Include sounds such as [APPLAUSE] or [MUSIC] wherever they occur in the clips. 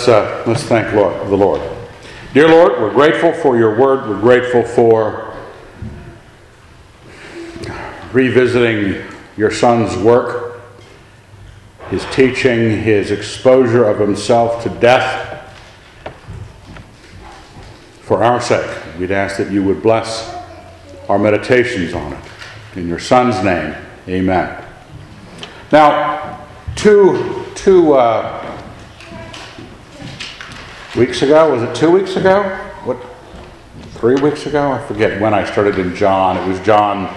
Let's, uh, let's thank Lord, the Lord. Dear Lord, we're grateful for your word. We're grateful for revisiting your son's work, his teaching, his exposure of himself to death for our sake. We'd ask that you would bless our meditations on it. In your son's name, amen. Now, two, two, uh, weeks ago. Was it two weeks ago? What? Three weeks ago? I forget when I started in John. It was John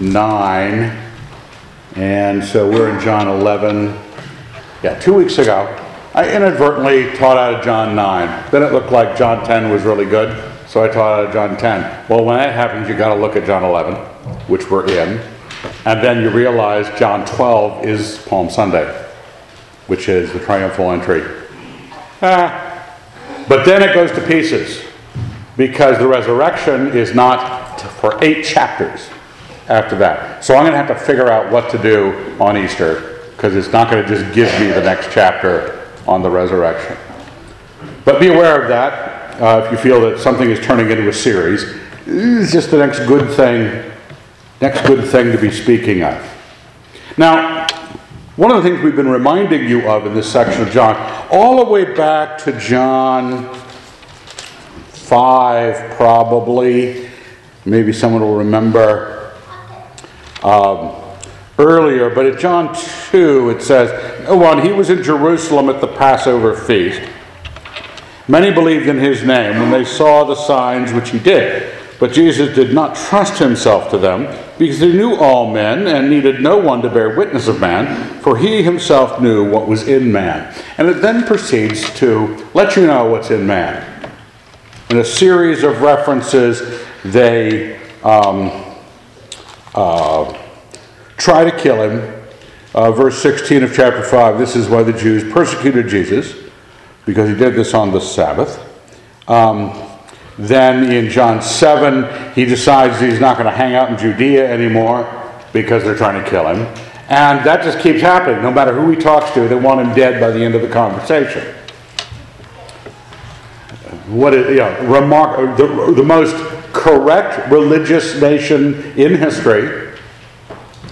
9. And so we're in John 11. Yeah, two weeks ago. I inadvertently taught out of John 9. Then it looked like John 10 was really good, so I taught out of John 10. Well, when that happens, you got to look at John 11, which we're in. And then you realize John 12 is Palm Sunday, which is the triumphal entry. Ah, but then it goes to pieces because the resurrection is not for eight chapters after that. So I'm going to have to figure out what to do on Easter because it's not going to just give me the next chapter on the resurrection. But be aware of that uh, if you feel that something is turning into a series. It's just the next good thing, next good thing to be speaking of. Now, one of the things we've been reminding you of in this section of John, all the way back to John 5, probably, maybe someone will remember um, earlier, but at John 2, it says, one, he was in Jerusalem at the Passover feast. Many believed in his name when they saw the signs which he did. But Jesus did not trust himself to them, because he knew all men and needed no one to bear witness of man, for he himself knew what was in man. And it then proceeds to let you know what's in man. In a series of references, they um, uh, try to kill him. Uh, verse 16 of chapter 5 this is why the Jews persecuted Jesus, because he did this on the Sabbath. Um, then in John 7, he decides he's not going to hang out in Judea anymore because they're trying to kill him. And that just keeps happening. No matter who he talks to, they want him dead by the end of the conversation. What is, you know, remark, the, the most correct religious nation in history.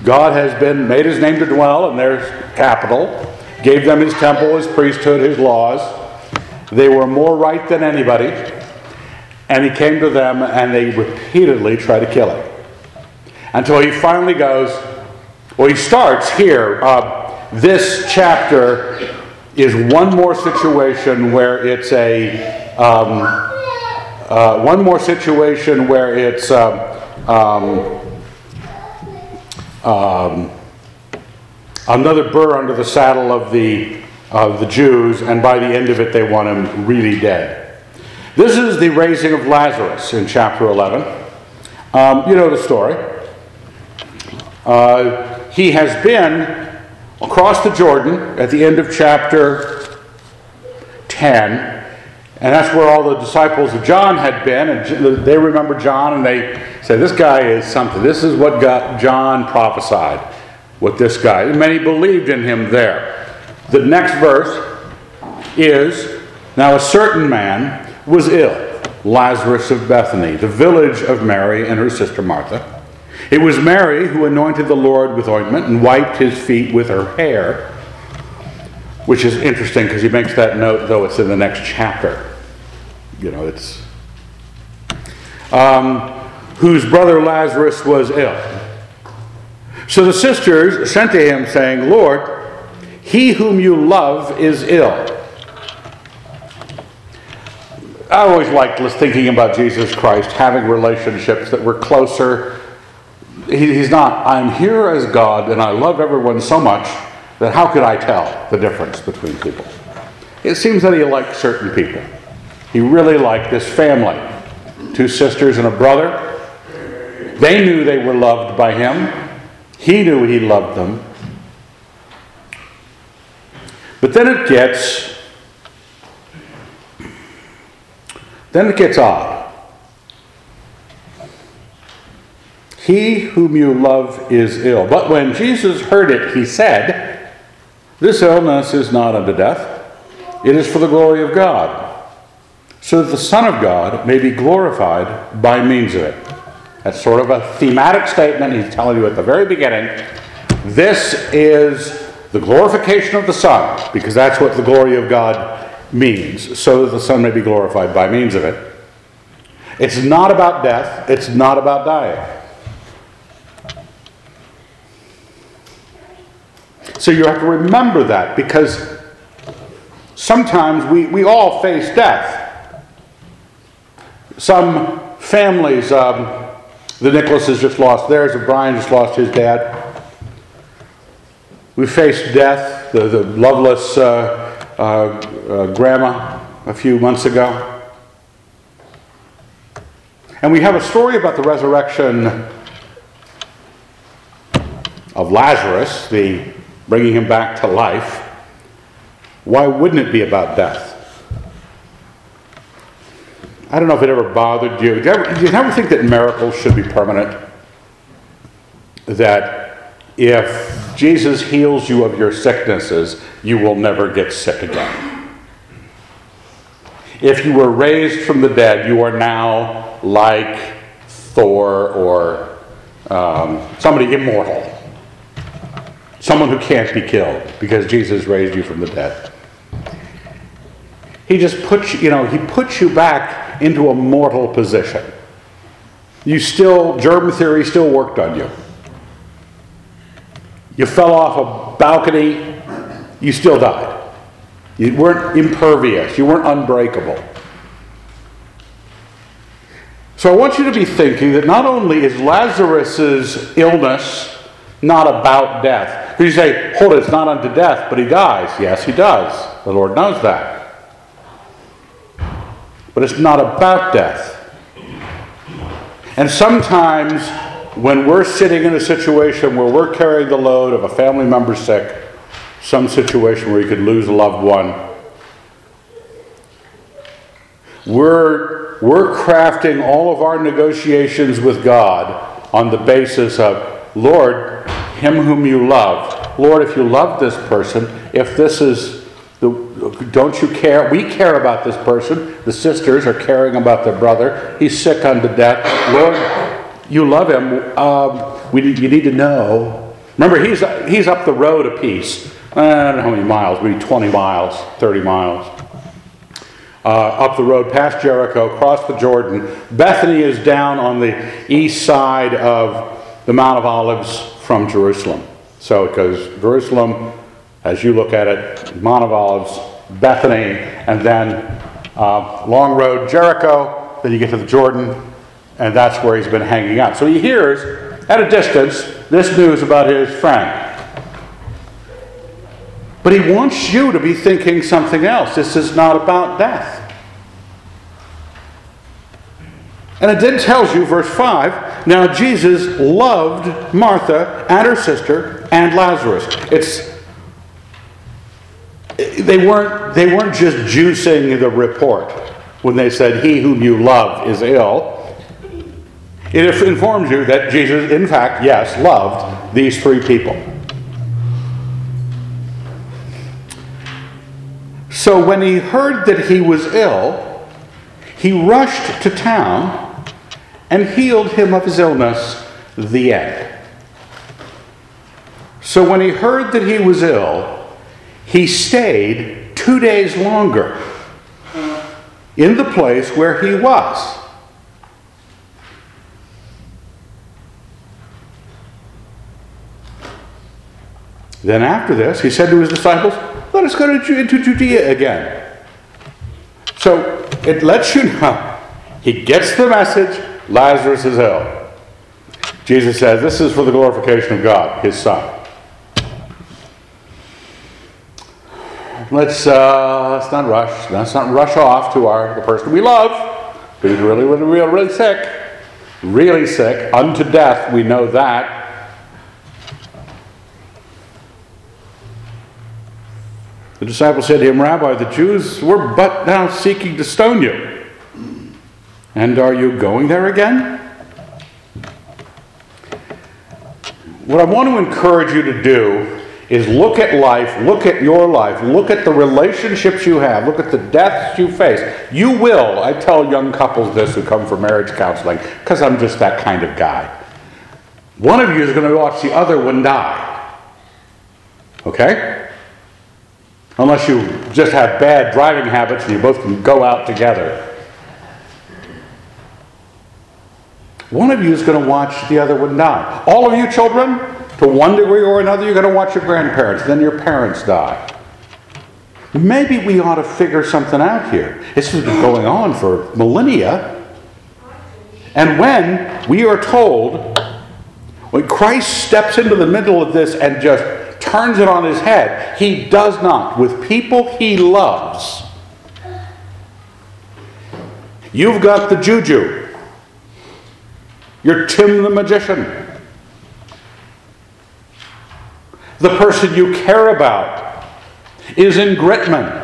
God has been made his name to dwell in their capital, gave them his temple, his priesthood, his laws. They were more right than anybody. And he came to them and they repeatedly try to kill him. Until he finally goes, well, he starts here. Uh, this chapter is one more situation where it's a, um, uh, one more situation where it's um, um, um, another burr under the saddle of the, of the Jews, and by the end of it, they want him really dead. This is the raising of Lazarus in chapter 11. Um, you know the story. Uh, he has been across the Jordan at the end of chapter 10, and that's where all the disciples of John had been, and they remember John, and they say, This guy is something. This is what got John prophesied with this guy. And many believed in him there. The next verse is Now a certain man was ill, Lazarus of Bethany, the village of Mary and her sister Martha. It was Mary who anointed the Lord with ointment and wiped his feet with her hair, which is interesting because he makes that note, though it's in the next chapter. You know, it's. Um, whose brother Lazarus was ill. So the sisters sent to him, saying, Lord, he whom you love is ill. I always liked thinking about Jesus Christ having relationships that were closer. he's not, I'm here as God and I love everyone so much that how could I tell the difference between people? It seems that he liked certain people. He really liked this family two sisters and a brother. They knew they were loved by him, he knew he loved them. But then it gets Then it gets odd. He whom you love is ill. But when Jesus heard it, he said, This illness is not unto death. It is for the glory of God, so that the Son of God may be glorified by means of it. That's sort of a thematic statement. He's telling you at the very beginning this is the glorification of the Son, because that's what the glory of God means, so that the Son may be glorified by means of it. It's not about death, it's not about dying. So you have to remember that because sometimes we, we all face death. Some families, um, the Nicholas has just lost theirs, or Brian just lost his dad. We face death, the, the loveless uh, uh, uh, grandma a few months ago. And we have a story about the resurrection of Lazarus, the bringing him back to life. Why wouldn't it be about death? I don't know if it ever bothered you. Do you ever, do you ever think that miracles should be permanent? That if Jesus heals you of your sicknesses, you will never get sick again. If you were raised from the dead, you are now like Thor or um, somebody immortal. Someone who can't be killed because Jesus raised you from the dead. He just puts you, you know, he puts you back into a mortal position. You still, germ theory still worked on you. You fell off a balcony, you still died. You weren't impervious, you weren't unbreakable. So I want you to be thinking that not only is Lazarus's illness not about death. You say, hold it, it's not unto death, but he dies. Yes, he does. The Lord knows that. But it's not about death. And sometimes when we're sitting in a situation where we're carrying the load of a family member sick, some situation where you could lose a loved one, we're, we're crafting all of our negotiations with God on the basis of, Lord, him whom you love. Lord, if you love this person, if this is the, don't you care? We care about this person. The sisters are caring about their brother. He's sick unto death. Lord, you love him. Um, we, you need to know. Remember, he's, he's up the road a piece. I don't know how many miles, maybe 20 miles, 30 miles. Uh, up the road past Jericho, across the Jordan. Bethany is down on the east side of the Mount of Olives from Jerusalem. So it goes Jerusalem, as you look at it, Mount of Olives, Bethany, and then uh, Long Road, Jericho. Then you get to the Jordan, and that's where he's been hanging out. So he hears, at a distance, this news about his friend. But he wants you to be thinking something else. This is not about death. And it then tells you, verse 5, now Jesus loved Martha and her sister and Lazarus. It's they weren't, they weren't just juicing the report when they said, He whom you love is ill. It informs you that Jesus, in fact, yes, loved these three people. So when he heard that he was ill, he rushed to town and healed him of his illness. The end. So when he heard that he was ill, he stayed two days longer in the place where he was. Then after this, he said to his disciples, Let us go to, into Judea again. So it lets you know he gets the message Lazarus is ill. Jesus says, This is for the glorification of God, his Son. Let's, uh, let's not rush. Let's not rush off to our the person we love, who's really, really, really, really sick. Really sick, unto death, we know that. The disciples said to him, Rabbi, the Jews were but now seeking to stone you. And are you going there again? What I want to encourage you to do is look at life, look at your life, look at the relationships you have, look at the deaths you face. You will, I tell young couples this who come for marriage counseling, because I'm just that kind of guy. One of you is going to watch the other one die. Okay? Unless you just have bad driving habits and you both can go out together. One of you is going to watch the other one die. All of you children, to one degree or another, you're going to watch your grandparents, then your parents die. Maybe we ought to figure something out here. This has been going on for millennia. And when we are told, when Christ steps into the middle of this and just turns it on his head, he does not. With people he loves, you've got the juju. You're Tim the magician. The person you care about is in Gritman.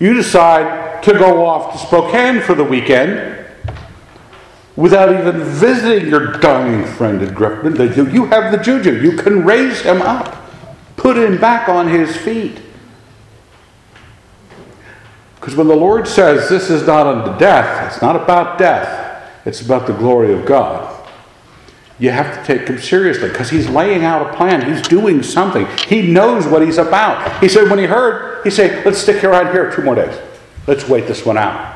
You decide to go off to Spokane for the weekend without even visiting your dying friend at Gritman. You have the juju. You can raise him up, put him back on his feet. Because when the Lord says this is not unto death, it's not about death, it's about the glory of God. You have to take him seriously because he's laying out a plan. He's doing something. He knows what he's about. He said, when he heard, he said, let's stick around here two more days. Let's wait this one out.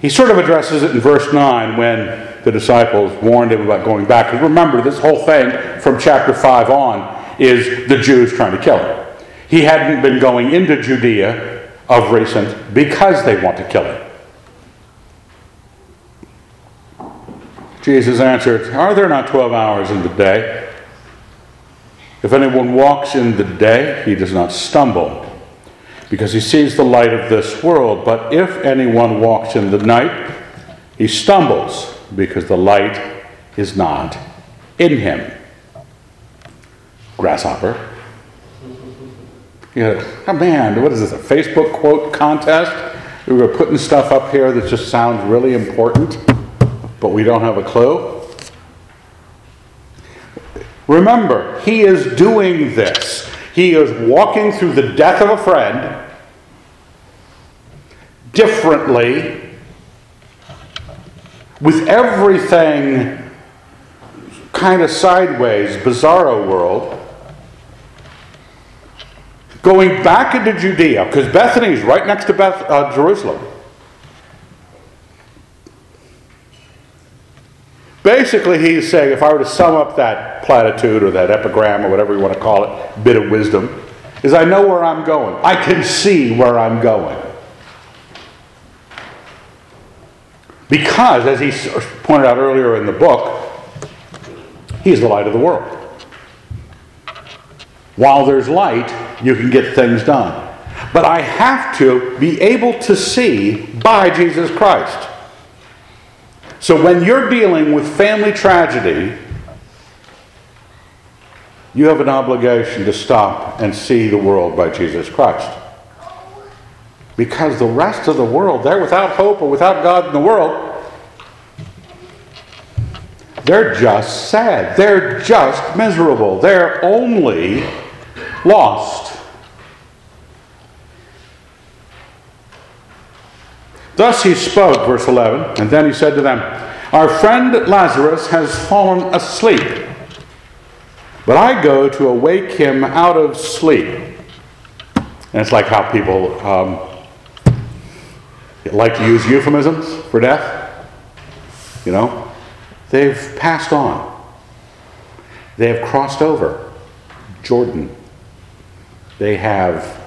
He sort of addresses it in verse 9 when the disciples warned him about going back. And remember, this whole thing from chapter 5 on is the Jews trying to kill him. He hadn't been going into Judea of recent because they want to kill him. Jesus answered, Are there not 12 hours in the day? If anyone walks in the day, he does not stumble, because he sees the light of this world. But if anyone walks in the night, he stumbles, because the light is not in him. Grasshopper. You know, oh man, what is this, a Facebook quote contest? We were putting stuff up here that just sounds really important, but we don't have a clue. Remember, he is doing this. He is walking through the death of a friend differently, with everything kind of sideways, bizarro world going back into Judea, because Bethany is right next to Beth, uh, Jerusalem. Basically, he's saying if I were to sum up that platitude or that epigram or whatever you want to call it, bit of wisdom, is I know where I'm going. I can see where I'm going. Because, as he pointed out earlier in the book, he is the light of the world. While there's light, you can get things done. But I have to be able to see by Jesus Christ. So when you're dealing with family tragedy, you have an obligation to stop and see the world by Jesus Christ. Because the rest of the world, they're without hope or without God in the world, they're just sad. They're just miserable. They're only lost. Thus he spoke, verse 11, and then he said to them, Our friend Lazarus has fallen asleep, but I go to awake him out of sleep. And it's like how people um, like to use euphemisms for death. You know, they've passed on, they have crossed over Jordan. They have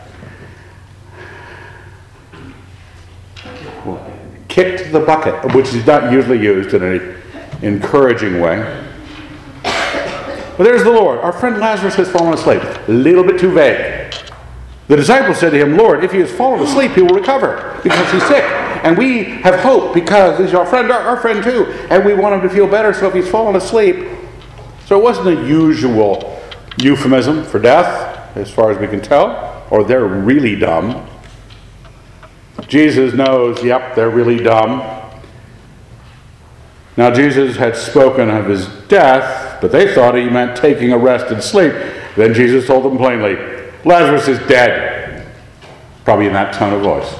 kicked the bucket, which is not usually used in an encouraging way. But there's the Lord. Our friend Lazarus has fallen asleep. A little bit too vague. The disciples said to him, Lord, if he has fallen asleep, he will recover because he's sick. And we have hope because he's our friend, our, our friend too. And we want him to feel better, so if he's fallen asleep. So it wasn't a usual euphemism for death as far as we can tell, or they're really dumb. Jesus knows, yep, they're really dumb. Now, Jesus had spoken of his death, but they thought he meant taking a rest and sleep. Then Jesus told them plainly, Lazarus is dead. Probably in that tone of voice.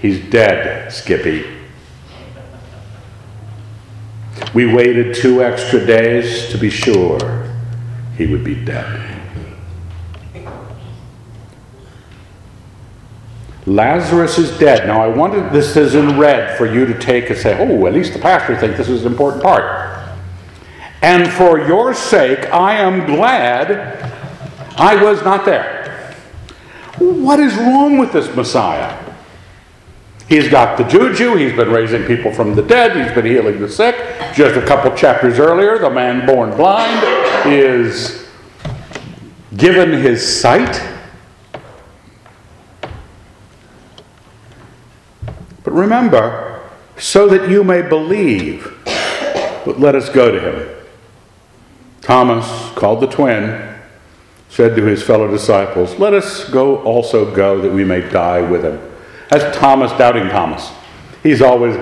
He's dead, Skippy. We waited two extra days to be sure he would be dead. Lazarus is dead. Now, I wanted this is in red for you to take and say, oh, at least the pastor thinks this is an important part. And for your sake, I am glad I was not there. What is wrong with this Messiah? He's got the juju, he's been raising people from the dead, he's been healing the sick. Just a couple chapters earlier, the man born blind is given his sight. But remember, so that you may believe, but let us go to him. Thomas, called the twin, said to his fellow disciples, Let us go also go that we may die with him. That's Thomas, doubting Thomas. He's always,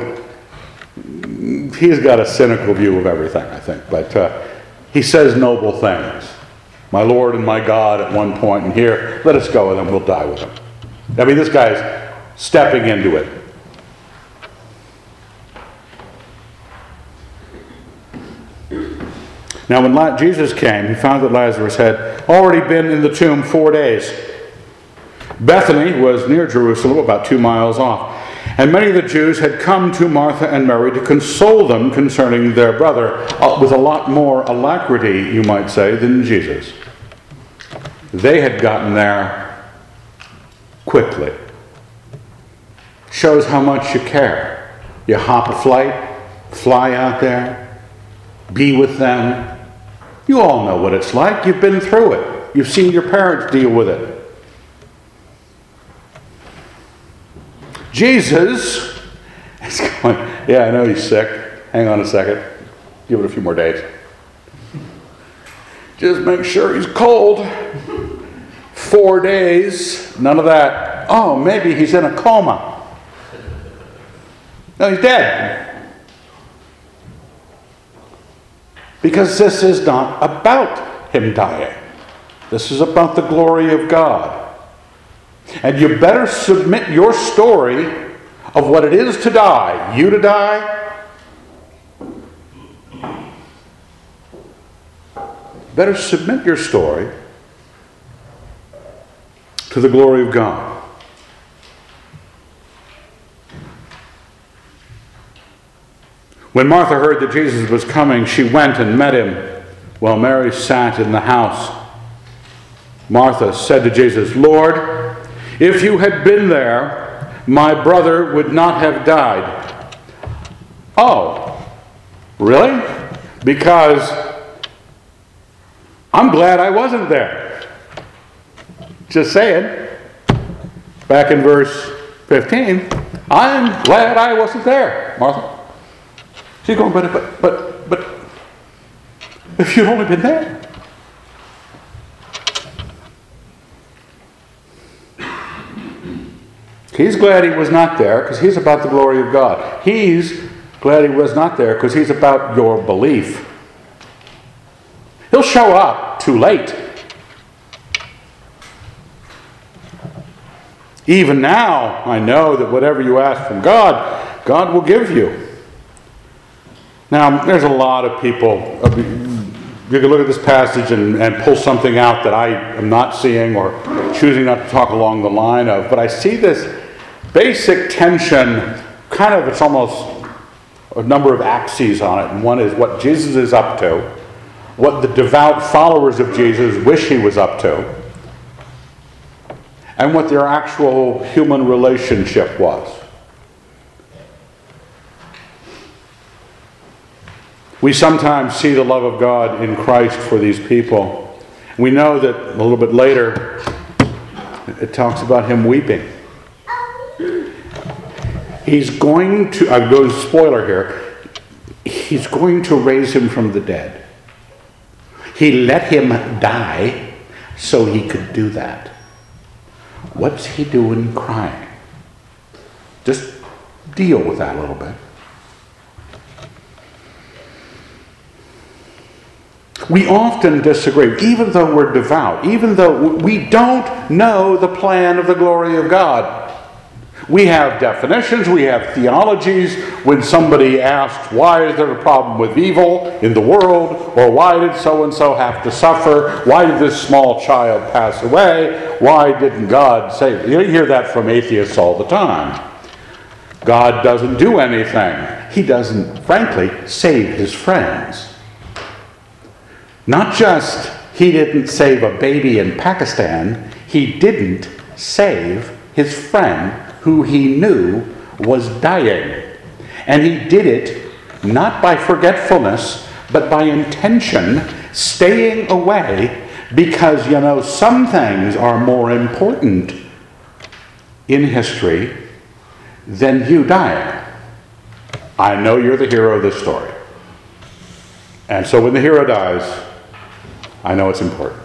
he's got a cynical view of everything, I think, but uh, he says noble things. My Lord and my God at one point, and here, let us go and then we'll die with him. I mean, this guy's stepping into it. Now, when Jesus came, he found that Lazarus had already been in the tomb four days. Bethany was near Jerusalem, about two miles off. And many of the Jews had come to Martha and Mary to console them concerning their brother uh, with a lot more alacrity, you might say, than Jesus. They had gotten there quickly. Shows how much you care. You hop a flight, fly out there, be with them, you all know what it's like. You've been through it. You've seen your parents deal with it. Jesus [LAUGHS] is going, yeah, I know he's sick. Hang on a second. Give it a few more days. Just make sure he's cold. Four days, none of that. Oh, maybe he's in a coma. No, he's dead. Because this is not about him dying. This is about the glory of God. And you better submit your story of what it is to die, you to die. Better submit your story to the glory of God. When Martha heard that Jesus was coming, she went and met him while Mary sat in the house. Martha said to Jesus, Lord, if you had been there, my brother would not have died. Oh, really? Because I'm glad I wasn't there. Just saying. Back in verse 15, I'm glad I wasn't there, Martha. She's going, but, but, but, but, if you'd only been there. He's glad he was not there because he's about the glory of God. He's glad he was not there because he's about your belief. He'll show up too late. Even now, I know that whatever you ask from God, God will give you. Now, there's a lot of people, uh, you can look at this passage and, and pull something out that I am not seeing or choosing not to talk along the line of, but I see this basic tension, kind of, it's almost a number of axes on it. And one is what Jesus is up to, what the devout followers of Jesus wish he was up to, and what their actual human relationship was. We sometimes see the love of God in Christ for these people. We know that a little bit later it talks about him weeping. He's going to, I'm going to spoiler here, he's going to raise him from the dead. He let him die so he could do that. What's he doing crying? Just deal with that a little bit. We often disagree, even though we're devout, even though we don't know the plan of the glory of God. We have definitions, we have theologies. When somebody asks, why is there a problem with evil in the world? Or why did so and so have to suffer? Why did this small child pass away? Why didn't God save? You hear that from atheists all the time. God doesn't do anything. He doesn't, frankly, save his friends. Not just he didn't save a baby in Pakistan, he didn't save his friend who he knew was dying. And he did it not by forgetfulness, but by intention, staying away because, you know, some things are more important in history than you dying. I know you're the hero of this story. And so when the hero dies, I know it's important.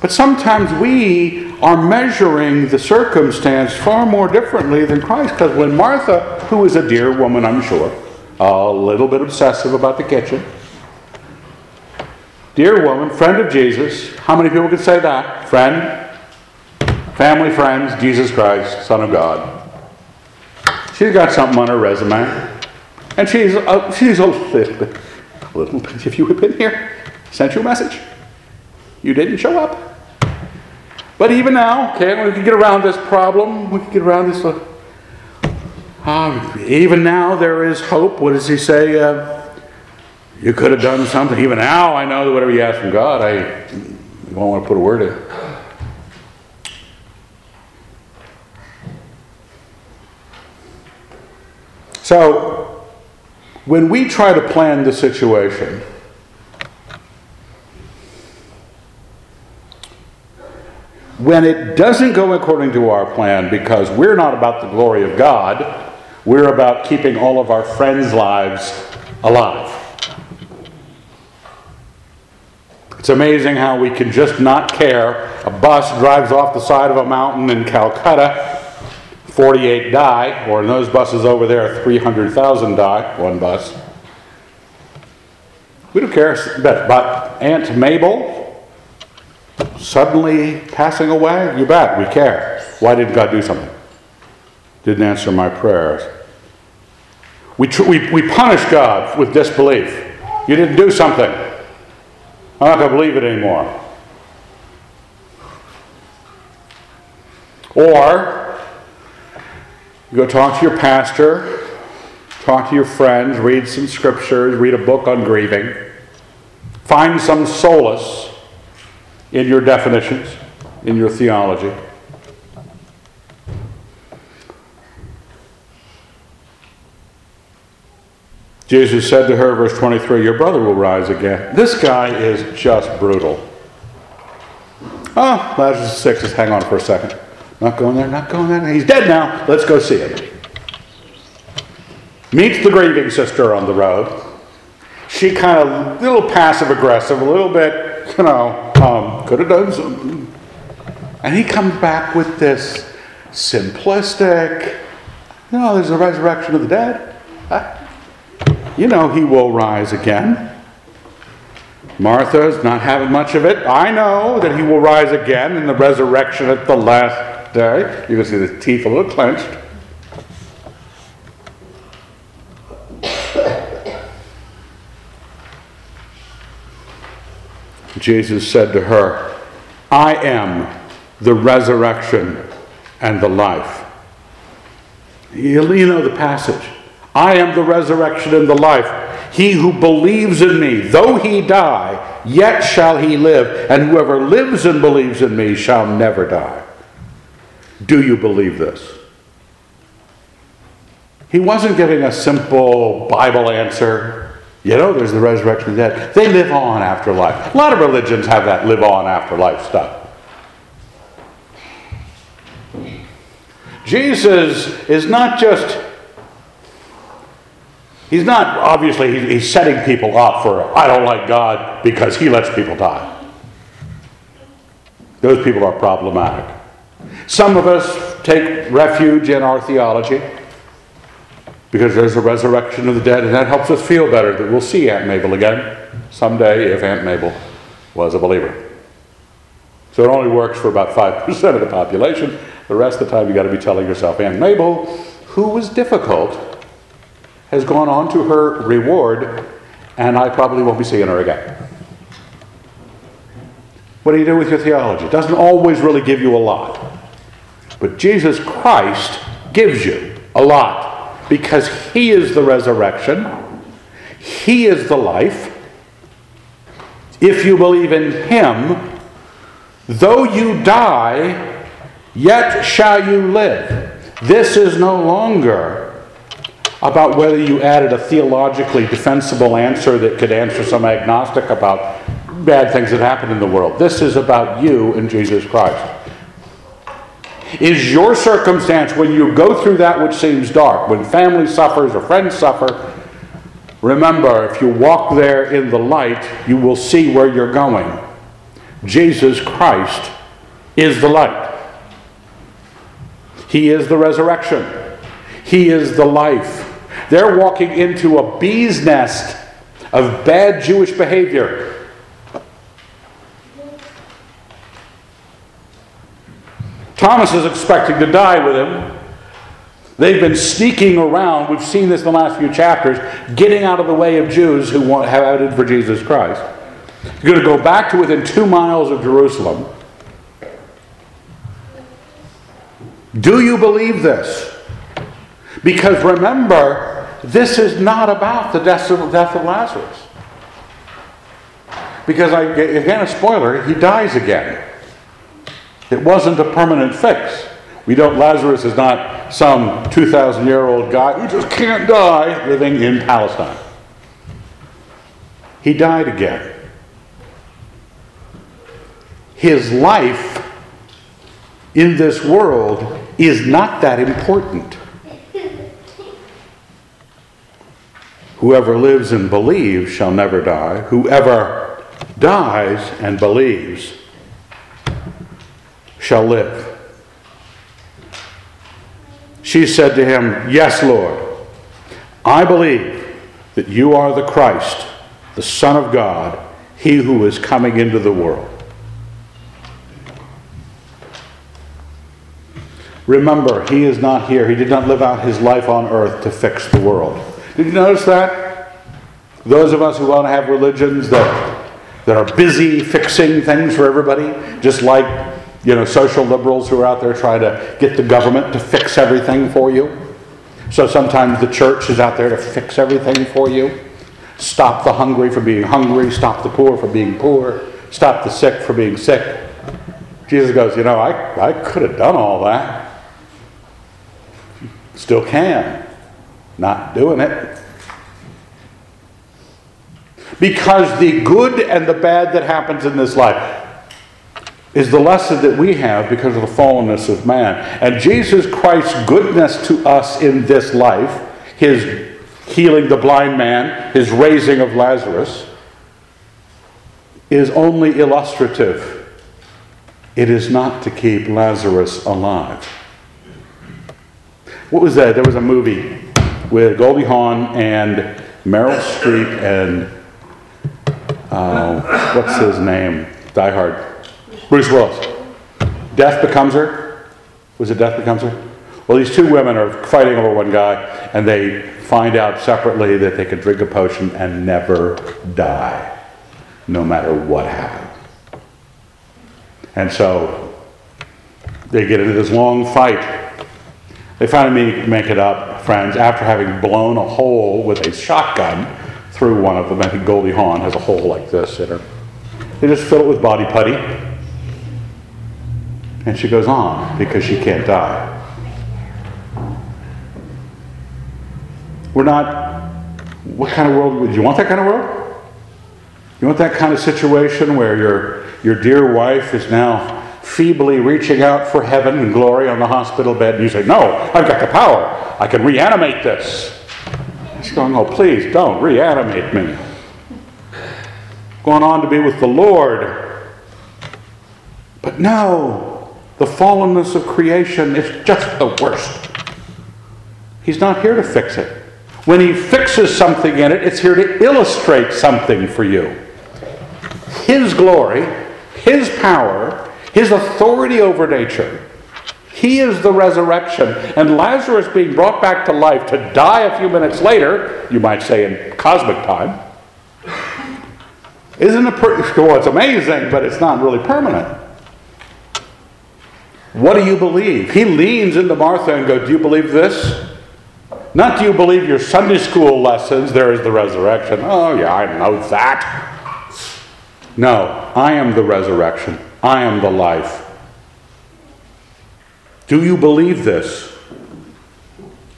But sometimes we are measuring the circumstance far more differently than Christ. Because when Martha, who is a dear woman, I'm sure, a little bit obsessive about the kitchen, dear woman, friend of Jesus, how many people could say that? Friend, family, friends, Jesus Christ, Son of God. She's got something on her resume. And she's, uh, she's a little bit, a little bit, if you had been here, sent you a message. You didn't show up. But even now, okay, we can get around this problem. We can get around this. Uh, uh, even now, there is hope. What does he say? Uh, you could have done something. Even now, I know that whatever you ask from God, I won't want to put a word in. So, when we try to plan the situation, when it doesn't go according to our plan because we're not about the glory of God, we're about keeping all of our friends' lives alive. It's amazing how we can just not care. A bus drives off the side of a mountain in Calcutta, 48 die, or in those buses over there, 300,000 die, one bus. We don't care, but, Aunt Mabel, suddenly passing away? You bet, we care. Why didn't God do something? Didn't answer my prayers. We, tr- we, we punish God with disbelief. You didn't do something. I'm not going to believe it anymore. Or you go talk to your pastor, talk to your friends, read some scriptures, read a book on grieving, find some solace in your definitions, in your theology. Jesus said to her, verse 23, Your brother will rise again. This guy is just brutal. Oh, Lazarus is sick. Just hang on for a second. Not going there, not going there. He's dead now. Let's go see him. Meets the grieving sister on the road. She kind of, a little passive aggressive, a little bit, you know, um, could have done something. And he comes back with this simplistic, you know, there's a resurrection of the dead. You know, he will rise again. Martha's not having much of it. I know that he will rise again in the resurrection at the last day. You can see the teeth a little clenched. Jesus said to her, I am the resurrection and the life. You know the passage. I am the resurrection and the life. He who believes in me, though he die, yet shall he live, and whoever lives and believes in me shall never die. Do you believe this? He wasn't giving a simple Bible answer. You know, there's the resurrection of the dead. They live on after life. A lot of religions have that live on after life stuff. Jesus is not just, he's not, obviously, he's setting people up for, I don't like God because he lets people die. Those people are problematic. Some of us take refuge in our theology. Because there's a resurrection of the dead, and that helps us feel better that we'll see Aunt Mabel again someday if Aunt Mabel was a believer. So it only works for about 5% [LAUGHS] of the population. The rest of the time, you've got to be telling yourself, Aunt Mabel, who was difficult, has gone on to her reward, and I probably won't be seeing her again. What do you do with your theology? It doesn't always really give you a lot. But Jesus Christ gives you a lot because He is the resurrection, He is the life. If you believe in Him, though you die, yet shall you live. This is no longer about whether you added a theologically defensible answer that could answer some agnostic about bad things that happen in the world. This is about you and Jesus Christ. Is your circumstance when you go through that which seems dark, when family suffers or friends suffer, remember, if you walk there in the light, you will see where you're going. Jesus Christ is the light. He is the resurrection. He is the life. They're walking into a bee's nest of bad Jewish behavior. Thomas is expecting to die with him. They've been sneaking around, we've seen this in the last few chapters, getting out of the way of Jews who want, have outed for Jesus Christ. You're going to go back to within two miles of Jerusalem. Do you believe this? Because remember, this is not about the death of, death of Lazarus. Because, I, again, a spoiler, he dies again. It wasn't a permanent fix. We don't, Lazarus is not some 2,000 year old guy who just can't die living in Palestine. He died again. His life in this world is not that important. Whoever lives and believes shall never die. Whoever dies and believes shall live. She said to him, Yes, Lord, I believe that you are the Christ, the Son of God, he who is coming into the world. Remember, he is not here. He did not live out his life on earth to fix the world. Did you notice that? Those of us who want to have religions that, that are busy fixing things for everybody, just like you know, social liberals who are out there trying to get the government to fix everything for you. So sometimes the church is out there to fix everything for you. Stop the hungry from being hungry, stop the poor from being poor, stop the sick from being sick. Jesus goes, You know, I, I could have done all that. Still can. Not doing it. Because the good and the bad that happens in this life, is the lesson that we have because of the fallenness of man. And Jesus Christ's goodness to us in this life, his healing the blind man, his raising of Lazarus, is only illustrative. It is not to keep Lazarus alive. What was that? There was a movie with Goldie Hawn and Meryl Streep and uh, what's his name? Die Hard. Bruce Willis. Death becomes her. Was it Death becomes her? Well, these two women are fighting over one guy, and they find out separately that they can drink a potion and never die, no matter what happened. And so they get into this long fight. They finally make it up, friends, after having blown a hole with a shotgun through one of them. I think Goldie Hawn has a hole like this in her. They just fill it with body putty and she goes on because she can't die. We're not, what kind of world would you want that kind of world? You want that kind of situation where your, your dear wife is now feebly reaching out for heaven and glory on the hospital bed, and you say, No, I've got the power. I can reanimate this. She's going, Oh, please don't reanimate me. Going on to be with the Lord. But no, the fallenness of creation is just the worst. He's not here to fix it. When he fixes something in it, it's here to illustrate something for you. His glory, his power, his authority over nature. He is the resurrection. And Lazarus being brought back to life to die a few minutes later, you might say in cosmic time, isn't a per- well, it's amazing, but it's not really permanent. What do you believe? He leans into Martha and goes, Do you believe this? Not do you believe your Sunday school lessons, there is the resurrection. Oh, yeah, I know that. No, I am the resurrection. I am the life. Do you believe this?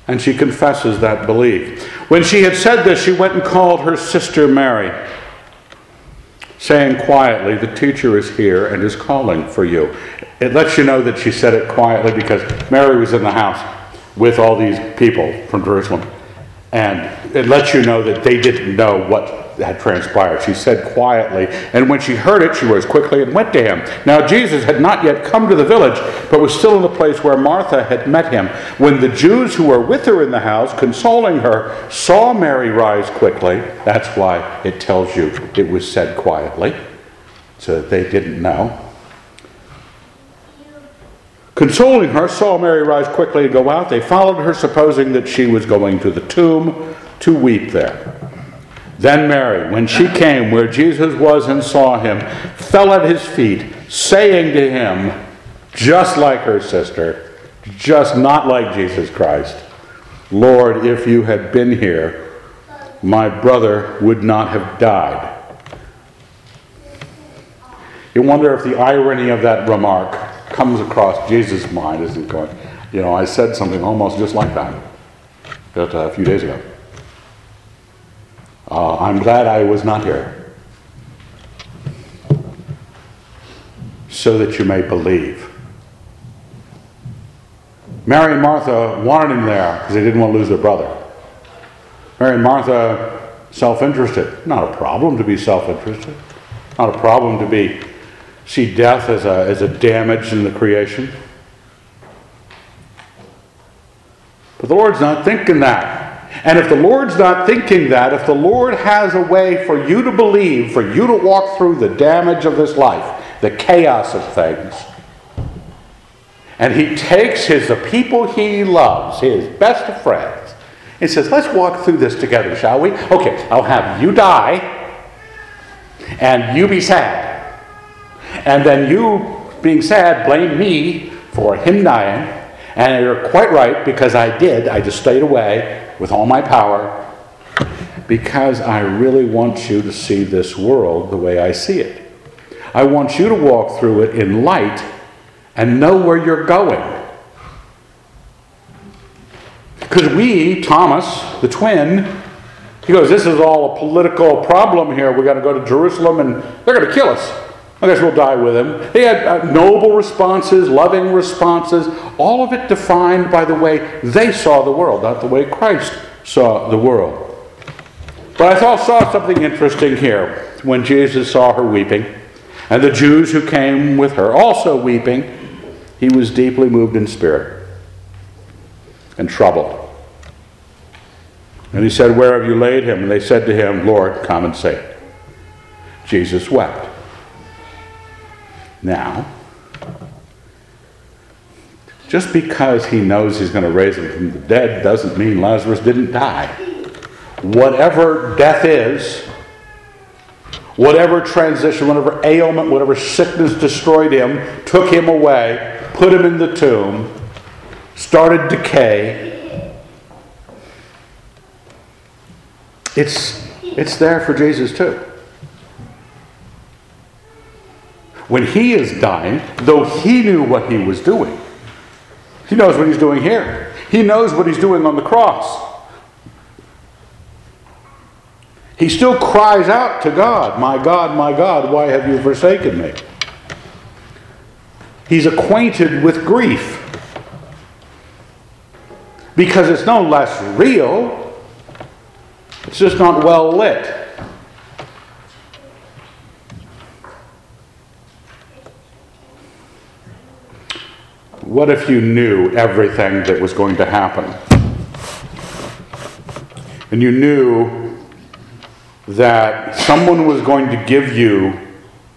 And she confesses that belief. When she had said this, she went and called her sister Mary, saying quietly, The teacher is here and is calling for you. It lets you know that she said it quietly because Mary was in the house with all these people from Jerusalem. And it lets you know that they didn't know what had transpired. She said quietly, and when she heard it, she rose quickly and went to him. Now, Jesus had not yet come to the village, but was still in the place where Martha had met him. When the Jews who were with her in the house, consoling her, saw Mary rise quickly, that's why it tells you it was said quietly, so that they didn't know. Consoling her, saw Mary rise quickly and go out. They followed her, supposing that she was going to the tomb to weep there. Then Mary, when she came where Jesus was and saw him, fell at his feet, saying to him, just like her sister, just not like Jesus Christ, Lord, if you had been here, my brother would not have died. You wonder if the irony of that remark comes across Jesus' mind he's going, you know, I said something almost just like that uh, a few days ago. Uh, I'm glad I was not here. So that you may believe. Mary and Martha wanted him there because they didn't want to lose their brother. Mary and Martha, self interested. Not a problem to be self interested. Not a problem to be see death as a, as a damage in the creation. But the Lord's not thinking that. And if the Lord's not thinking that, if the Lord has a way for you to believe, for you to walk through the damage of this life, the chaos of things, and he takes his the people he loves, his best of friends, and says, Let's walk through this together, shall we? Okay, I'll have you die, and you be sad. And then you, being sad, blame me for him dying. And you're quite right because I did. I just stayed away with all my power because I really want you to see this world the way I see it. I want you to walk through it in light and know where you're going. Because we, Thomas, the twin, he goes, This is all a political problem here. We've got to go to Jerusalem and they're going to kill us. I guess we'll die with him. He had uh, noble responses, loving responses, all of it defined by the way they saw the world, not the way Christ saw the world. But I thought, saw something interesting here when Jesus saw her weeping, and the Jews who came with her also weeping. He was deeply moved in spirit and troubled. And he said, Where have you laid him? And they said to him, Lord, come and it. Jesus wept. Now, just because he knows he's going to raise him from the dead doesn't mean Lazarus didn't die. Whatever death is, whatever transition, whatever ailment, whatever sickness destroyed him, took him away, put him in the tomb, started decay. It's, it's there for Jesus too. When he is dying, though he knew what he was doing. He knows what he's doing here. He knows what he's doing on the cross. He still cries out to God, My God, my God, why have you forsaken me? He's acquainted with grief because it's no less real, it's just not well lit. What if you knew everything that was going to happen? and you knew that someone was going to give you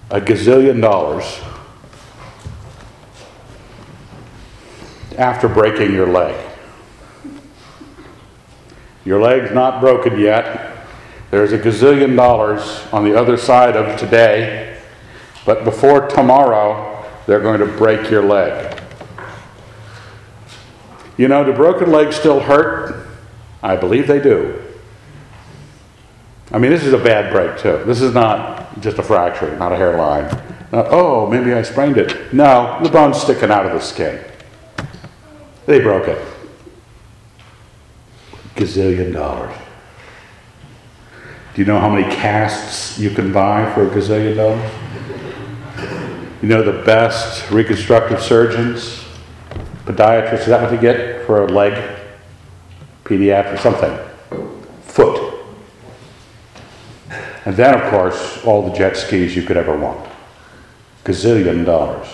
a gazillion dollars after breaking your leg. Your leg's not broken yet. There's a gazillion dollars on the other side of today, but before tomorrow, they're going to break your leg. You know, do broken legs still hurt? I believe they do. I mean, this is a bad break, too. This is not just a fracture, not a hairline. Not, oh, maybe I sprained it. No, the bone's sticking out of the skin. They broke it. Gazillion dollars. Do you know how many casts you can buy for a gazillion dollars? You know the best reconstructive surgeons, podiatrists, is that what you get for a leg? Pediatric, something. Foot. And then, of course, all the jet skis you could ever want. Gazillion dollars.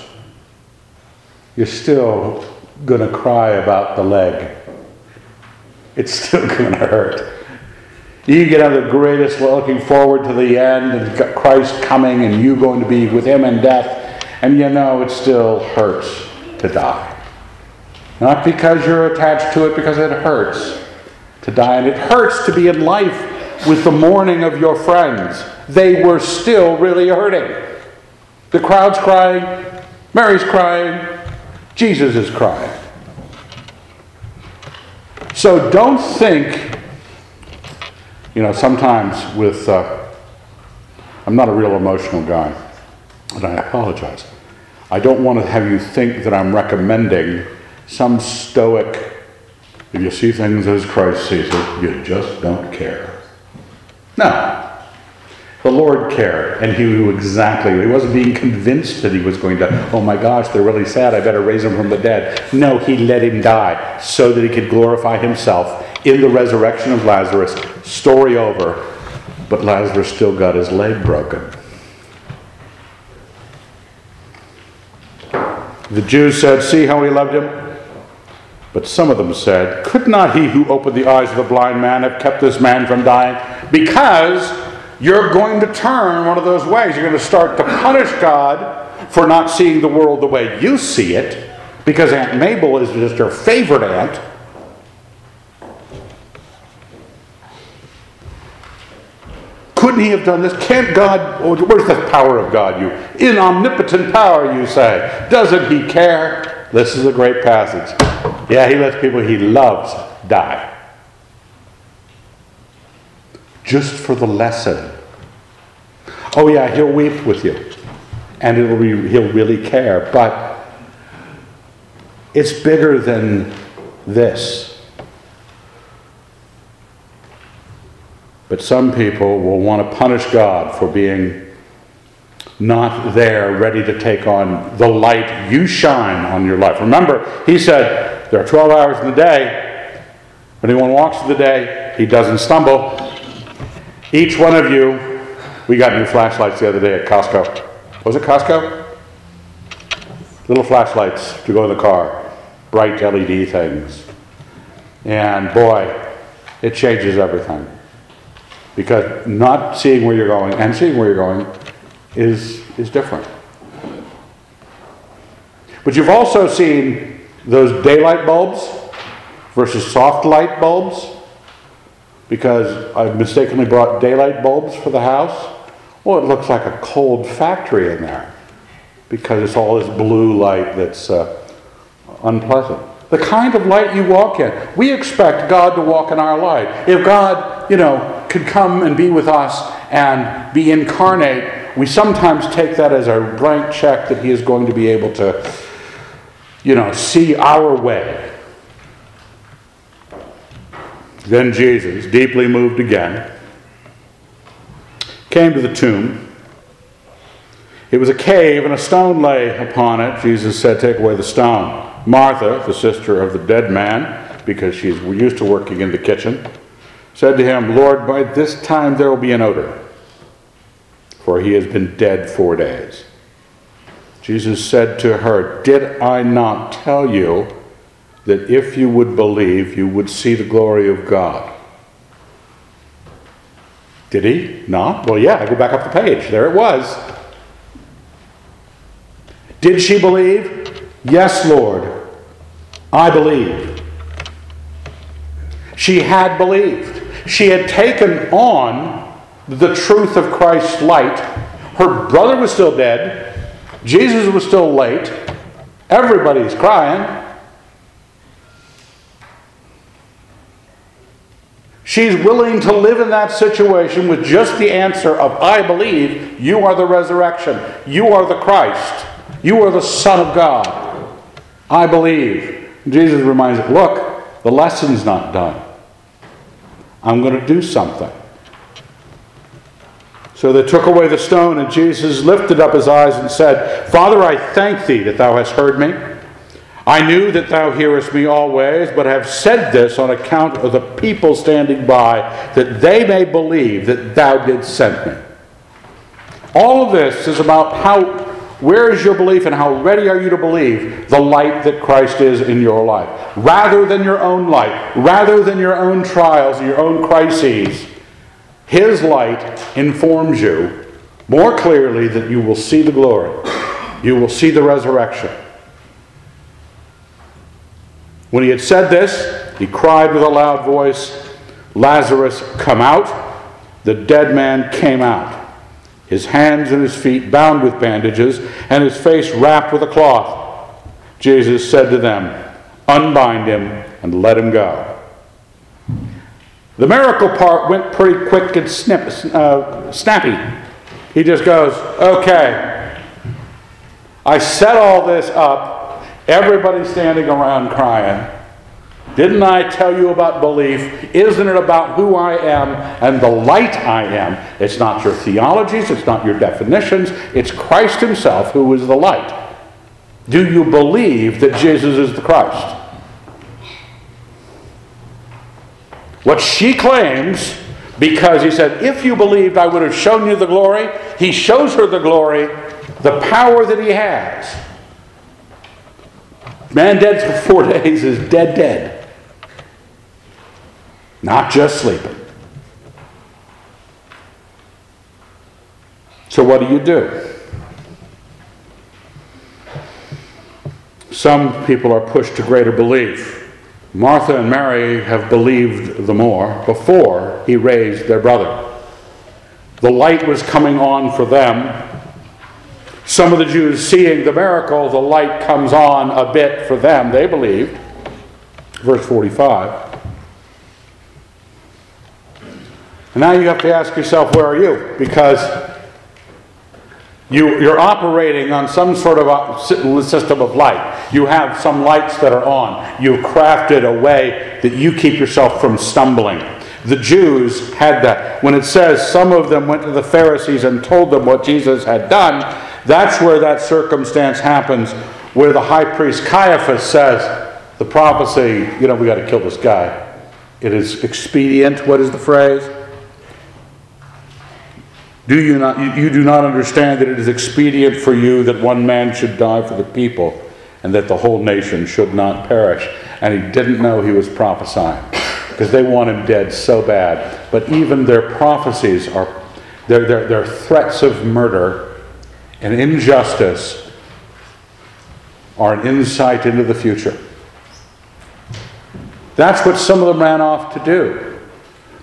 You're still going to cry about the leg. It's still [LAUGHS] going to hurt. You get on the greatest looking forward to the end and Christ coming and you going to be with him in death, and you know it still hurts to die. Not because you're attached to it, because it hurts to die. And it hurts to be in life with the mourning of your friends. They were still really hurting. The crowd's crying, Mary's crying, Jesus is crying. So don't think, you know, sometimes with, uh, I'm not a real emotional guy, and I apologize. I don't want to have you think that I'm recommending some stoic, if you see things as Christ sees it, you just don't care. No. The Lord cared, and He knew exactly. He wasn't being convinced that He was going to, oh my gosh, they're really sad, I better raise them from the dead. No, He let Him die so that He could glorify Himself in the resurrection of Lazarus. Story over. But Lazarus still got his leg broken. The Jews said, See how he loved him? But some of them said, Could not he who opened the eyes of the blind man have kept this man from dying? Because you're going to turn one of those ways. You're going to start to punish God for not seeing the world the way you see it, because Aunt Mabel is just your favorite aunt. Couldn't he have done this? Can't God, oh, where's the power of God, you? In omnipotent power, you say. Doesn't he care? This is a great passage. Yeah, he lets people he loves die just for the lesson. Oh, yeah, he'll weep with you, and it'll be, he'll really care, but it's bigger than this. But some people will want to punish God for being not there, ready to take on the light you shine on your life. Remember, he said there are 12 hours in the day. Anyone walks through the day, he doesn't stumble. Each one of you, we got new flashlights the other day at Costco. Was it Costco? Little flashlights to go in the car, bright LED things. And boy, it changes everything. Because not seeing where you're going and seeing where you're going is, is different. But you've also seen those daylight bulbs versus soft light bulbs because I've mistakenly brought daylight bulbs for the house. Well, it looks like a cold factory in there because it's all this blue light that's uh, unpleasant. The kind of light you walk in. We expect God to walk in our light. If God, you know, could come and be with us and be incarnate, we sometimes take that as a blank check that He is going to be able to, you know, see our way then Jesus, deeply moved again, came to the tomb. It was a cave, and a stone lay upon it. Jesus said, Take away the stone. Martha, the sister of the dead man, because she's used to working in the kitchen, said to him, Lord, by this time there will be an odor, for he has been dead four days. Jesus said to her, Did I not tell you? that if you would believe, you would see the glory of God. Did he? No? Well, yeah, I go back up the page. There it was. Did she believe? Yes, Lord. I believe. She had believed. She had taken on the truth of Christ's light. Her brother was still dead. Jesus was still late. Everybody's crying. She's willing to live in that situation with just the answer of, I believe you are the resurrection. You are the Christ. You are the Son of God. I believe. Jesus reminds look, the lesson's not done. I'm going to do something. So they took away the stone, and Jesus lifted up his eyes and said, Father, I thank thee that thou hast heard me. I knew that thou hearest me always, but have said this on account of the people standing by, that they may believe that thou didst send me. All of this is about how, where is your belief and how ready are you to believe the light that Christ is in your life, rather than your own light, rather than your own trials your own crises. His light informs you more clearly that you will see the glory, you will see the resurrection. When he had said this, he cried with a loud voice, Lazarus, come out. The dead man came out, his hands and his feet bound with bandages, and his face wrapped with a cloth. Jesus said to them, Unbind him and let him go. The miracle part went pretty quick and snip, uh, snappy. He just goes, Okay, I set all this up Everybody standing around crying. Didn't I tell you about belief? Isn't it about who I am and the light I am? It's not your theologies, it's not your definitions, it's Christ Himself who is the light. Do you believe that Jesus is the Christ? What she claims, because he said, If you believed, I would have shown you the glory, he shows her the glory, the power that he has. Man dead for four [LAUGHS] days is dead, dead. Not just sleeping. So, what do you do? Some people are pushed to greater belief. Martha and Mary have believed the more before he raised their brother. The light was coming on for them, some of the Jews, seeing the miracle, the light comes on a bit for them, they believed. Verse 45. And now you have to ask yourself, where are you? Because you, you're operating on some sort of uh, a system of light. You have some lights that are on. You've crafted a way that you keep yourself from stumbling. The Jews had that. When it says some of them went to the Pharisees and told them what Jesus had done, that's where that circumstance happens, where the high priest Caiaphas says, the prophecy, you know, we got to kill this guy. It is expedient. What is the phrase? Do you not you, do not understand that it is expedient for you that one man should die for the people and that the whole nation should not perish? And he didn't know he was prophesying because they want him dead so bad. But even their prophecies are their, their, their threats of murder and injustice are an insight into the future. That's what some of them ran off to do.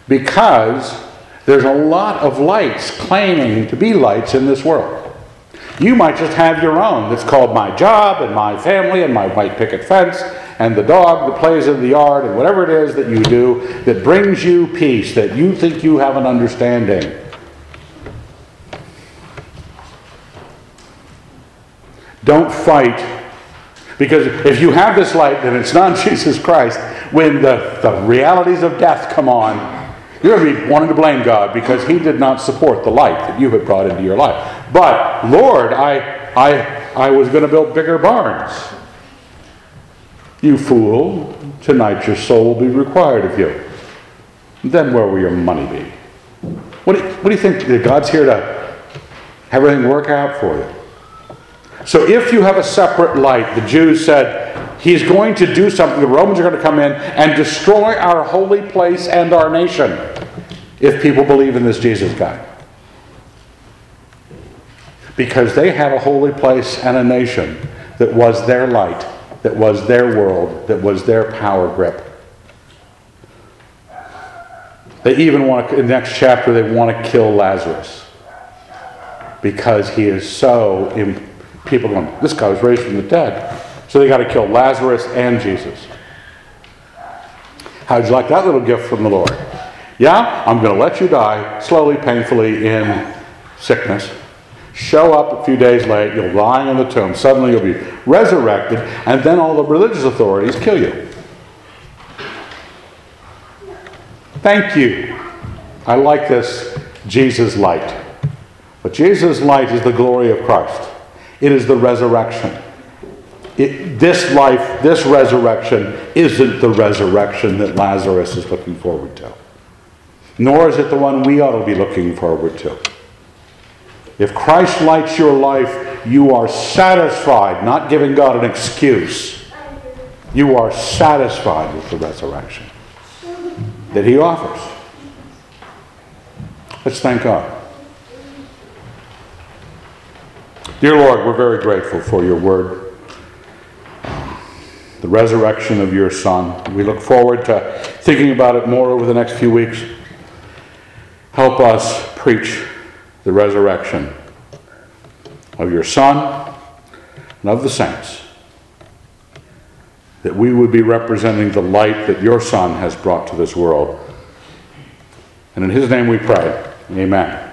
Because there's a lot of lights claiming to be lights in this world. You might just have your own that's called my job and my family and my white picket fence and the dog that plays in the yard and whatever it is that you do that brings you peace, that you think you have an understanding. Don't fight. Because if you have this light and it's not [LAUGHS] Jesus Christ, when the, the realities of death come on, you're going to be wanting to blame God because He did not support the light that you had brought into your life. But, Lord, I, I, I was going to build bigger barns. You fool, tonight your soul will be required of you. Then where will your money be? What do you, what do you think? God's here to have everything work out for you. So if you have a separate light, the Jews said, He's going to do something. The Romans are going to come in and destroy our holy place and our nation. if people believe in this Jesus guy. Because they had a holy place and a nation that was their light, that was their world, that was their power grip. They even want to, in the next chapter, they want to kill Lazarus because he is so. People going, this guy was raised from the dead. So they got to kill Lazarus and Jesus. How'd you like that little gift from the Lord? Yeah, I'm going to let you die slowly, painfully in sickness. Show up a few days late, you're lying in the tomb. Suddenly you'll be resurrected, and then all the religious authorities kill you. Thank you. I like this Jesus light. But Jesus' light is the glory of Christ, it is the resurrection. It, this life, this resurrection, isn't the resurrection that Lazarus is looking forward to. Nor is it the one we ought to be looking forward to. If Christ lights your life, you are satisfied, not giving God an excuse. You are satisfied with the resurrection that He offers. Let's thank God. Dear Lord, we're very grateful for your word, the resurrection of your Son. We look forward to thinking about it more over the next few weeks. Help us preach the resurrection of your Son and of the saints, that we would be representing the light that your Son has brought to this world. And in his name we pray. Amen.